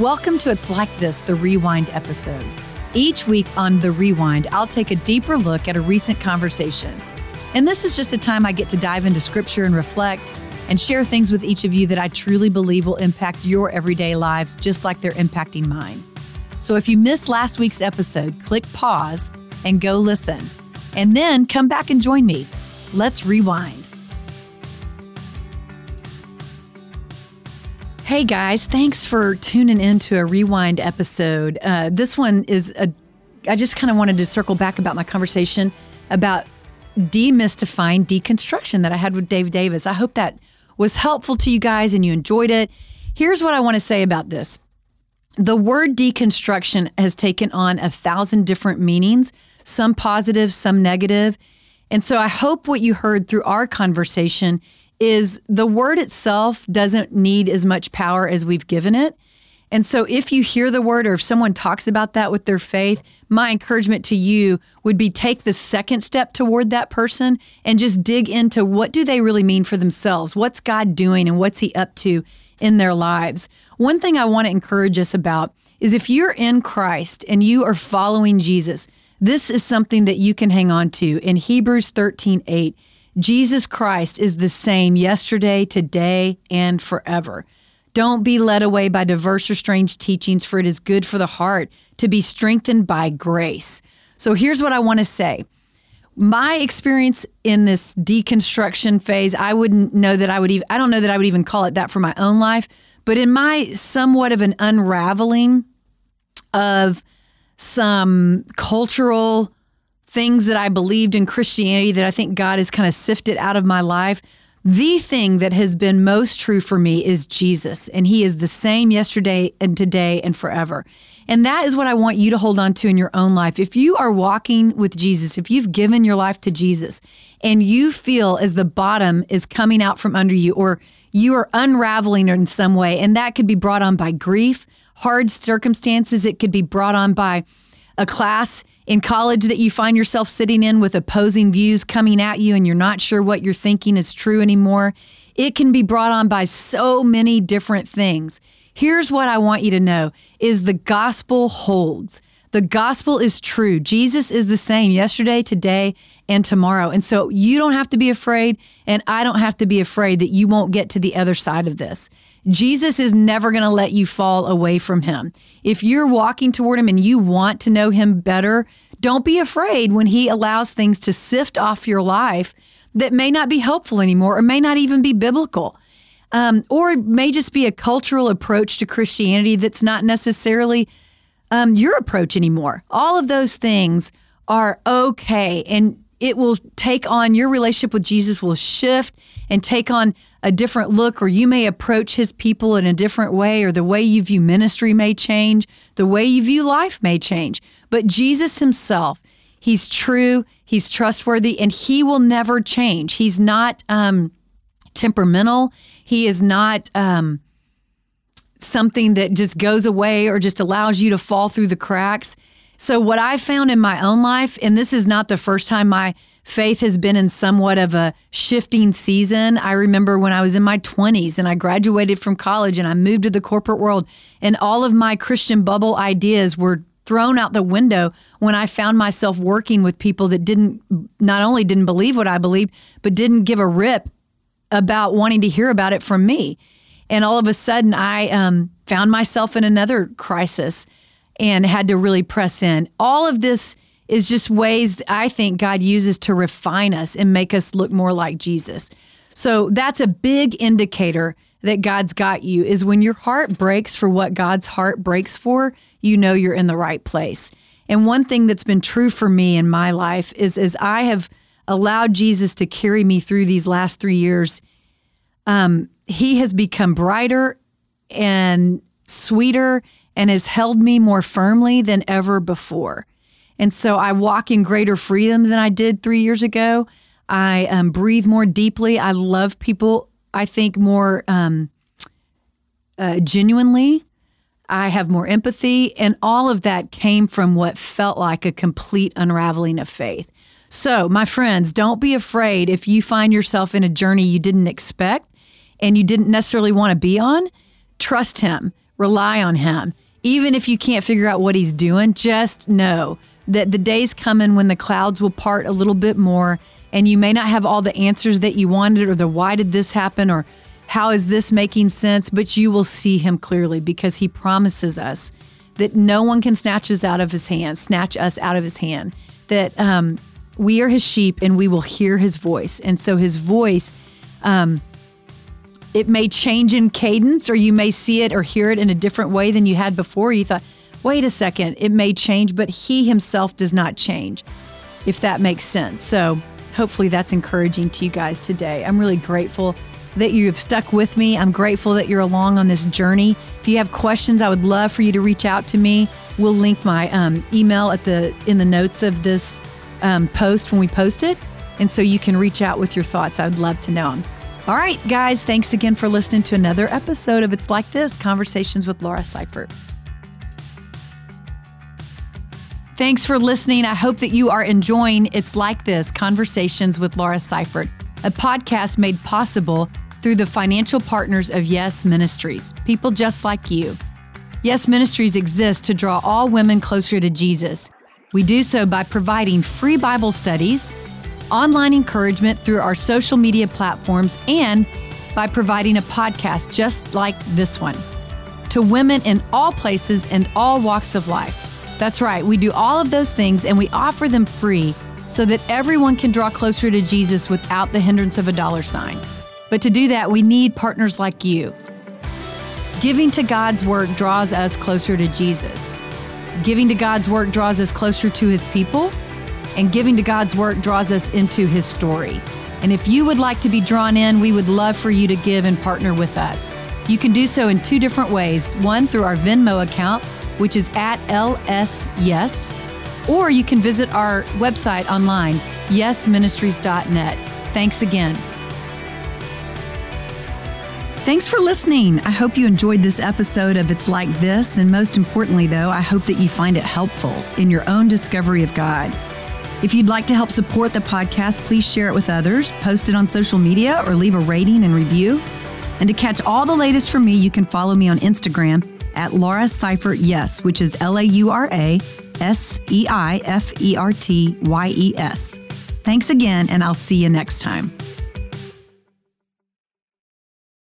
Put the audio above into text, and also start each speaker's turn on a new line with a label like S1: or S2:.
S1: Welcome to It's Like This, the Rewind episode. Each week on The Rewind, I'll take a deeper look at a recent conversation. And this is just a time I get to dive into scripture and reflect and share things with each of you that I truly believe will impact your everyday lives just like they're impacting mine. So if you missed last week's episode, click pause and go listen. And then come back and join me. Let's rewind. Hey guys, thanks for tuning in to a rewind episode. Uh, this one is a, I just kind of wanted to circle back about my conversation about demystifying deconstruction that I had with Dave Davis. I hope that was helpful to you guys and you enjoyed it. Here's what I want to say about this the word deconstruction has taken on a thousand different meanings, some positive, some negative. And so I hope what you heard through our conversation is the word itself doesn't need as much power as we've given it. And so if you hear the word or if someone talks about that with their faith, my encouragement to you would be take the second step toward that person and just dig into what do they really mean for themselves? What's God doing and what's he up to in their lives? One thing I want to encourage us about is if you're in Christ and you are following Jesus, this is something that you can hang on to. In Hebrews 13, 8, Jesus Christ is the same yesterday, today, and forever. Don't be led away by diverse or strange teachings, for it is good for the heart to be strengthened by grace. So here's what I want to say. My experience in this deconstruction phase, I wouldn't know that I would even, I don't know that I would even call it that for my own life, but in my somewhat of an unraveling of some cultural things that I believed in Christianity that I think God has kind of sifted out of my life, the thing that has been most true for me is Jesus. And He is the same yesterday and today and forever. And that is what I want you to hold on to in your own life. If you are walking with Jesus, if you've given your life to Jesus and you feel as the bottom is coming out from under you or you are unraveling in some way, and that could be brought on by grief, hard circumstances, it could be brought on by a class in college that you find yourself sitting in with opposing views coming at you and you're not sure what you're thinking is true anymore. It can be brought on by so many different things. Here's what I want you to know is the gospel holds. The gospel is true. Jesus is the same yesterday, today, and tomorrow. And so you don't have to be afraid, and I don't have to be afraid that you won't get to the other side of this. Jesus is never going to let you fall away from him. If you're walking toward him and you want to know him better, don't be afraid when he allows things to sift off your life that may not be helpful anymore or may not even be biblical. Um, or it may just be a cultural approach to Christianity that's not necessarily um, your approach anymore. All of those things are okay. And it will take on your relationship with Jesus will shift and take on a different look, or you may approach his people in a different way, or the way you view ministry may change, the way you view life may change. But Jesus himself, he's true, he's trustworthy, and he will never change. He's not um, temperamental, he is not. Um, something that just goes away or just allows you to fall through the cracks. So, what I found in my own life, and this is not the first time my faith has been in somewhat of a shifting season. I remember when I was in my 20s and I graduated from college and I moved to the corporate world, and all of my Christian bubble ideas were thrown out the window when I found myself working with people that didn't not only didn't believe what I believed, but didn't give a rip about wanting to hear about it from me. And all of a sudden, I um, found myself in another crisis and had to really press in. All of this is just ways I think God uses to refine us and make us look more like Jesus. So that's a big indicator that God's got you is when your heart breaks for what God's heart breaks for, you know you're in the right place. And one thing that's been true for me in my life is as I have allowed Jesus to carry me through these last three years, um, he has become brighter and sweeter and has held me more firmly than ever before. And so I walk in greater freedom than I did three years ago. I um, breathe more deeply. I love people, I think, more um, uh, genuinely. I have more empathy. And all of that came from what felt like a complete unraveling of faith. So, my friends, don't be afraid if you find yourself in a journey you didn't expect and you didn't necessarily want to be on. Trust Him Rely on Him. Even if you can't figure out what He's doing, just know that the day's coming when the clouds will part a little bit more and you may not have all the answers that you wanted or the why did this happen or how is this making sense, but you will see Him clearly because He promises us that no one can snatch us out of His hand, snatch us out of His hand. That um, we are His sheep and we will hear His voice, and so His voice. Um, it may change in cadence, or you may see it or hear it in a different way than you had before. You thought, wait a second, it may change, but He Himself does not change, if that makes sense. So, hopefully, that's encouraging to you guys today. I'm really grateful that you've stuck with me. I'm grateful that you're along on this journey. If you have questions, I would love for you to reach out to me. We'll link my um, email at the in the notes of this um, post when we post it, and so you can reach out with your thoughts. I would love to know them. All right, guys, thanks again for listening to another episode of It's Like This Conversations with Laura Seifert. Thanks for listening. I hope that you are enjoying It's Like This Conversations with Laura Seifert, a podcast made possible through the financial partners of Yes Ministries, people just like you. Yes Ministries exists to draw all women closer to Jesus. We do so by providing free Bible studies online encouragement through our social media platforms, and by providing a podcast just like this one to women in all places and all walks of life. That's right, we do all of those things and we offer them free so that everyone can draw closer to Jesus without the hindrance of a dollar sign. But to do that, we need partners like you. Giving to God's work draws us closer to Jesus. Giving to God's work draws us closer to his people and giving to God's work draws us into His story. And if you would like to be drawn in, we would love for you to give and partner with us. You can do so in two different ways one through our Venmo account, which is at LSYes, or you can visit our website online, yesministries.net. Thanks again. Thanks for listening. I hope you enjoyed this episode of It's Like This. And most importantly, though, I hope that you find it helpful in your own discovery of God. If you'd like to help support the podcast, please share it with others, post it on social media, or leave a rating and review. And to catch all the latest from me, you can follow me on Instagram at Laura Seifert Yes, which is L A U R A S E I F E R T Y E S. Thanks again, and I'll see you next time.